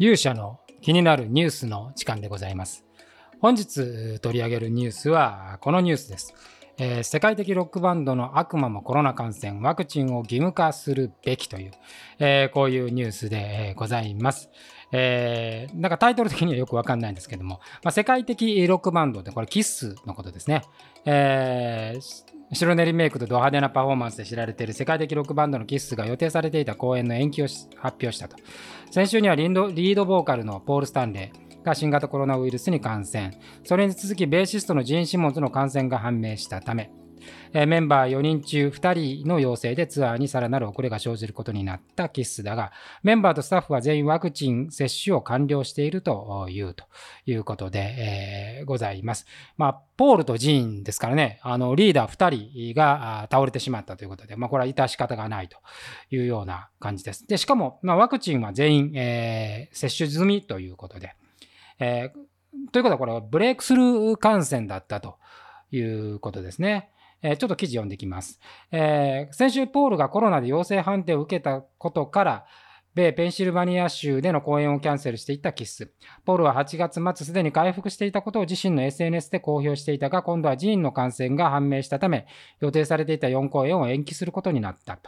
勇者の気になるニュースの時間でございます。本日取り上げるニュースはこのニュースです。えー、世界的ロックバンドの悪魔もコロナ感染、ワクチンを義務化するべきという、えー、こういうニュースでございます。えー、なんかタイトル的にはよくわかんないんですけども、まあ、世界的ロックバンドってこれキッスのことですね。えー白練りメイクとド派手なパフォーマンスで知られている世界的ロックバンドのキッスが予定されていた公演の延期を発表したと。先週にはリードボーカルのポール・スタンレーが新型コロナウイルスに感染。それに続きベーシストのジーン・シモンズの感染が判明したため、えメンバー4人中2人の陽性でツアーにさらなる遅れが生じることになったキッスだが、メンバーとスタッフは全員ワクチン接種を完了しているというということで、えー、ございます。まあ、ポールとジーンですからね、あのリーダー2人が倒れてしまったということで、まあ、これは致し方がないというような感じです。で、しかも、まあ、ワクチンは全員、えー、接種済みということで、えー、ということはこれはブレイクスルー感染だったということですね。えちょっと記事読んできます、えー、先週、ポールがコロナで陽性判定を受けたことから、米ペンシルバニア州での公演をキャンセルしていたキッス。ポールは8月末すでに回復していたことを自身の SNS で公表していたが、今度は寺院の感染が判明したため、予定されていた4公演を延期することになった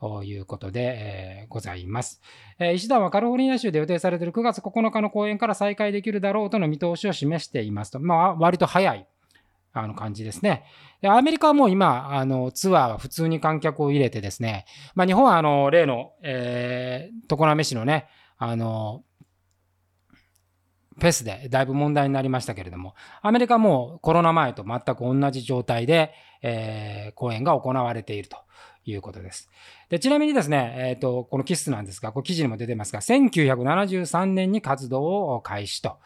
ということで、えー、ございます、えー。石田はカリフォルニア州で予定されている9月9日の公演から再開できるだろうとの見通しを示していますと。まあ、割と早いあの感じですね。で、アメリカはもう今、あの、ツアーは普通に観客を入れてですね、まあ日本はあの、例の、えー、常滑市のね、あの、フェスでだいぶ問題になりましたけれども、アメリカはもうコロナ前と全く同じ状態で、えー、公演が行われているということです。でちなみにですね、えっ、ー、と、このキスなんですが、これ記事にも出てますが、1973年に活動を開始と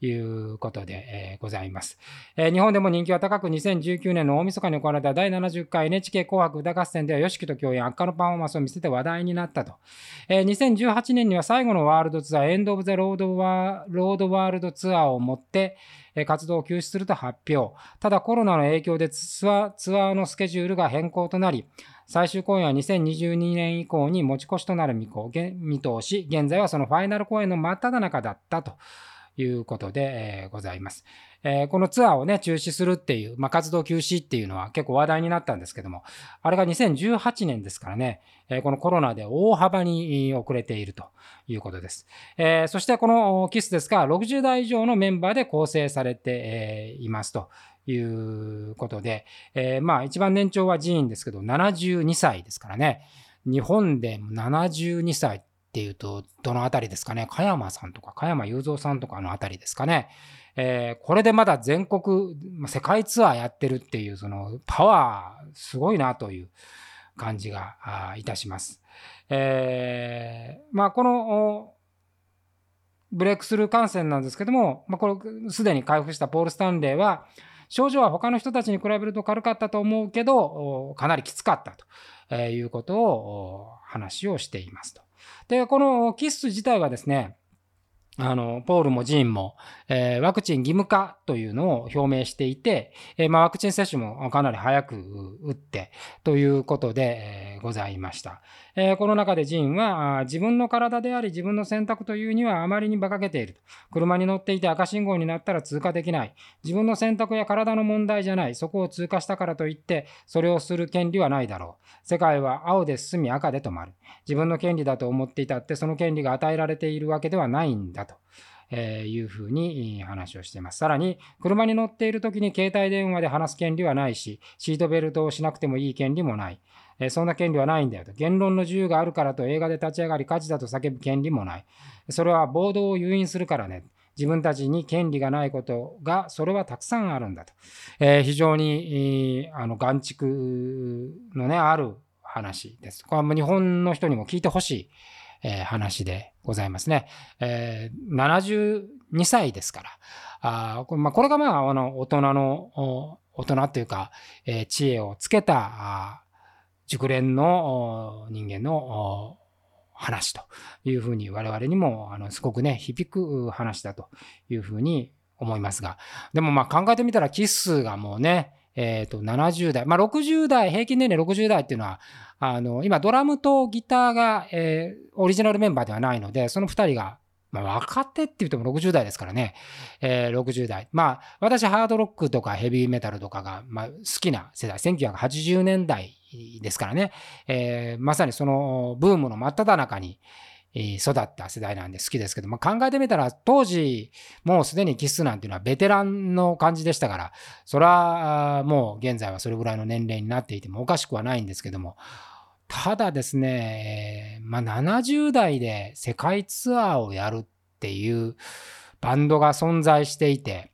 いうことで、ございます、日本でも人気は高く、2019年の大晦日に行われた第70回 NHK 紅白歌合戦では、YOSHIKI と共演、圧巻のパフォーマンスを見せて話題になったと。え、2018年には最後のワールドツアー、エンド・オブ・ザ・ロードワールドツアーをもって、活動を休止すると発表。ただコロナの影響でツアーツアーのスケジュールが変更となり、最終公演は2022年以降に持ち越しとなる見通し、現在はそのファイナル公演の真っ只中だったと。いうことで、え、ございます。え、このツアーをね、中止するっていう、まあ、活動休止っていうのは結構話題になったんですけども、あれが2018年ですからね、え、このコロナで大幅に遅れているということです。え、そしてこのキスですが、60代以上のメンバーで構成されて、えいますと。いうことで、えー、まあ一番年長は寺院ですけど、72歳ですからね、日本で72歳っていうと、どのあたりですかね？加山さんとか、加山雄三さんとかのあたりですかね？えー、これでまだ全国、世界ツアーやってるっていう、そのパワー、すごいなという感じがいたします。えー、まあ、この、ブレイクスルー感染なんですけども、まあ、これ、すでに回復したポール・スタンレーは、症状は他の人たちに比べると軽かったと思うけど、かなりきつかったということを話をしていますと。で、このキッス自体はですね、あの、ポールもジーンも、えー、ワクチン義務化というのを表明していて、えー、まあ、ワクチン接種もかなり早く打ってということで、えー、ございました。えこの中でジーンは、自分の体であり自分の選択というにはあまりに馬鹿げている。車に乗っていて赤信号になったら通過できない。自分の選択や体の問題じゃない。そこを通過したからといって、それをする権利はないだろう。世界は青で進み赤で止まる。自分の権利だと思っていたって、その権利が与えられているわけではないんだと。えいうふうに話をしています。さらに、車に乗っている時に携帯電話で話す権利はないし、シートベルトをしなくてもいい権利もない。えそんな権利はないんだよと。言論の自由があるからと映画で立ち上がり火事だと叫ぶ権利もない。それは暴動を誘引するからね。自分たちに権利がないことが、それはたくさんあるんだと。えー、非常に、あの、眼蓄のね、ある話です。これは日本の人にも聞いてほしい、えー、話でございますね。えー、72歳ですから。あこれ,、まあ、これがまあ、あの、大人の、大人というか、えー、知恵をつけた、熟練の人間の話というふうに我々にもあのすごくね響く話だというふうに思いますがでもまあ考えてみたらキッスがもうねえー、と70代、まあ、60代、平均年齢60代っていうのは、あの今、ドラムとギターが、えー、オリジナルメンバーではないので、その2人がまあ、若手って言っても60代ですからね、えー、60代。まあ、私、ハードロックとかヘビーメタルとかが、まあ、好きな世代、1980年代ですからね、えー、まさにそのブームの真っ只中に、育った世代なんで好きですけど、まあ、考えてみたら当時もうすでにキスなんていうのはベテランの感じでしたからそれはもう現在はそれぐらいの年齢になっていてもおかしくはないんですけどもただですね、まあ、70代で世界ツアーをやるっていうバンドが存在していて、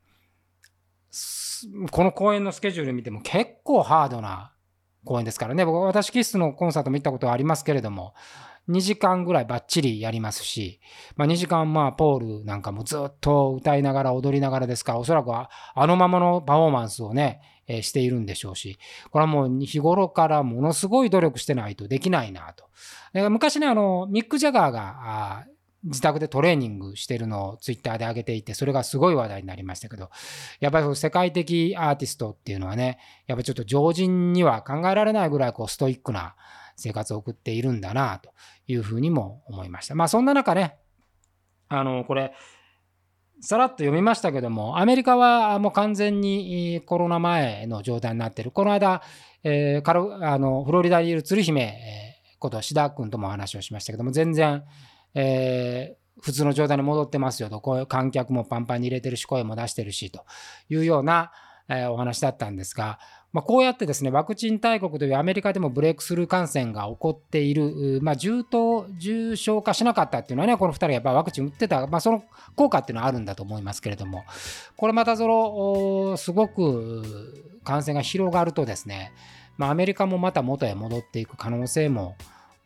この公演のスケジュール見ても結構ハードな公演ですからね。僕私キスのコンサートも行ったことはありますけれども、2時間ぐらいバッチリやりますし、まあ、2時間まあポールなんかもずっと歌いながら踊りながらですから、おそらくはあのままのパフォーマンスをね、えしているんでしょうし、これはもう日頃からものすごい努力してないとできないなと。昔ね、あの、ミック・ジャガーが、自宅でトレーニングしてるのをツイッターで上げていて、それがすごい話題になりましたけど、やっぱり世界的アーティストっていうのはね、やっぱりちょっと常人には考えられないぐらいこうストイックな生活を送っているんだなというふうにも思いました。まあそんな中ね、あの、これ、さらっと読みましたけども、アメリカはもう完全にコロナ前の状態になっている。この間、えー、カロあのフロリダにいる鶴姫、こと志田君とも話をしましたけども、全然、えー、普通の状態に戻ってますよと、こういう観客もパンパンに入れてるし、声も出してるしというような、えー、お話だったんですが、まあ、こうやってですね、ワクチン大国というアメリカでもブレイクスルー感染が起こっている、まあ、重症、重症化しなかったっていうのはね、この2人がやっぱワクチン打ってた、まあ、その効果っていうのはあるんだと思いますけれども、これまたその、すごく感染が広がるとですね、まあ、アメリカもまた元へ戻っていく可能性も、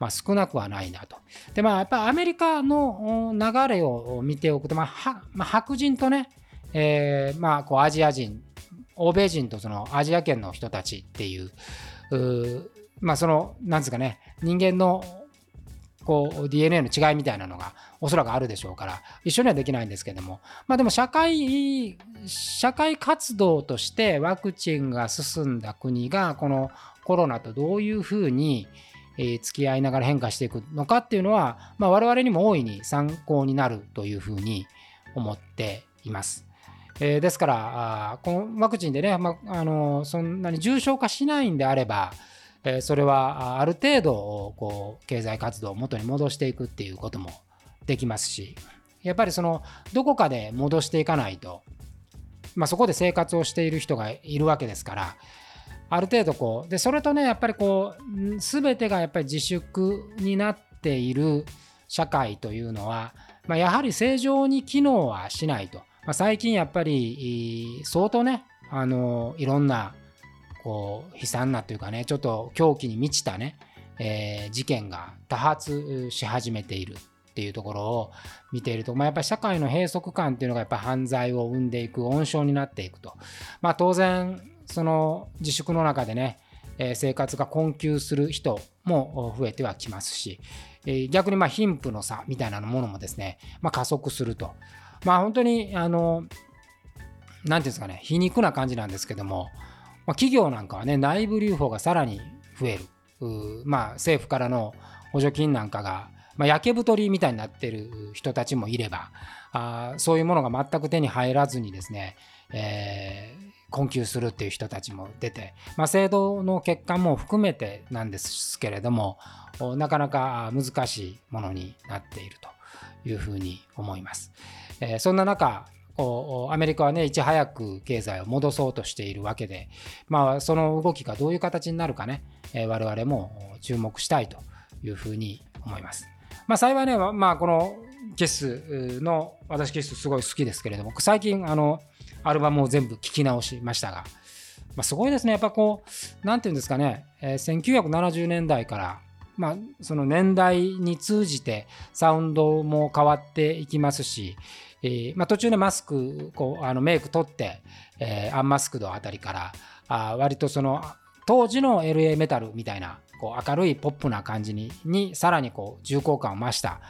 まあ、少なくはないなと。で、まあ、やっぱアメリカの流れを見ておくと、まあ、まあ、白人とね、えー、まあ、こうアジア人欧米人とそのアジア圏の人たちっていう、うまあその、なんですかね、人間のこう DNA の違いみたいなのがおそらくあるでしょうから一緒にはできないんですけどもまあでも社会社会活動としてワクチンが進んだ国がこのコロナとどういうふうに付き合いながら変化していくのかっていうのは、まあ、我々にも大いに参考になるというふうに思っています。えー、ですからこのワクチンでね、まあ、のそんなに重症化しないんであれば、えー、それはある程度こう経済活動を元に戻していくっていうこともできますしやっぱりそのどこかで戻していかないと、まあ、そこで生活をしている人がいるわけですからある程度こうでそれとねやっぱりこう全てがやっぱり自粛になっている社会というのは、まあ、やはり正常に機能はしないと。まあ、最近やっぱり相当ねあのいろんなこう悲惨なというかねちょっと狂気に満ちたね、えー、事件が多発し始めているっていうところを見ていると、まあ、やっぱり社会の閉塞感っていうのがやっぱ犯罪を生んでいく温床になっていくと、まあ、当然その自粛の中でね、え、生活が困窮する人も増えてはきますし、え、逆にま貧富の差みたいなものもですね、まあ、加速すると。まあ本当に、あの、なんていうんですかね、皮肉な感じなんですけども、まあ、企業なんかはね、内部留保がさらに増える。まあ政府からの補助金なんかが、まあ、焼け太りみたいになってる人たちもいれば、あそういうものが全く手に入らずにですね、えー、困窮するっていう人たちも出て、まあ、制度の欠陥も含めてなんですけれどもなかなか難しいものになっているというふうに思います。えー、そんな中こうアメリカはねいち早く経済を戻そうとしているわけで、まあ、その動きがどういう形になるかね、えー、我々も注目したいというふうに思います。まあ、幸いね、まあ、このキスの私キスすごい好きですけれども最近あのアルバムを全部聴き直しましたが、まあ、すごいですね。やっぱこう何て言うんですかね、えー、1970年代からまあ、その年代に通じてサウンドも変わっていきますし、えー、まあ、途中でマスクこうあのメイク取って、えー、アンマスクドあたりからあ割とその当時の LA メタルみたいなこう明るいポップな感じににさらにこう重厚感を増した。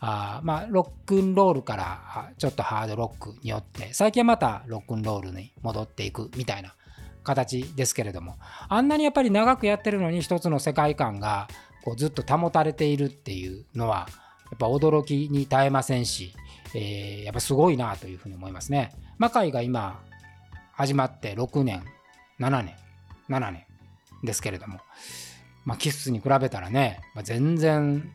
あまあロックンロールからちょっとハードロックによって最近はまたロックンロールに戻っていくみたいな形ですけれどもあんなにやっぱり長くやってるのに一つの世界観がこうずっと保たれているっていうのはやっぱ驚きに耐えませんし、えー、やっぱすごいなというふうに思いますね。魔界が今始まって6年、7年、7年ですけれども、まあ、キッスに比べたらね、まあ、全然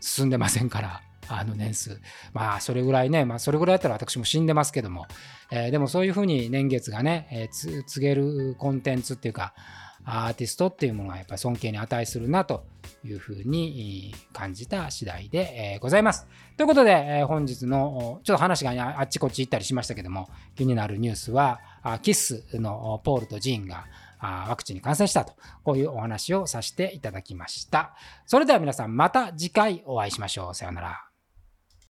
進んでませんから、あの年数。まあ、それぐらいね、まあ、それぐらいだったら私も死んでますけども、えー、でもそういうふうに年月がね、えー、告げるコンテンツっていうか、アーティストっていうものがやっぱり尊敬に値するなというふうに感じた次第でございます。ということでえ本日のちょっと話があっちこっち行ったりしましたけども気になるニュースはキッスのポールとジーンがワクチンに感染したとこういうお話をさせていただきました。それでは皆さんまた次回お会いしましょう。さようなら。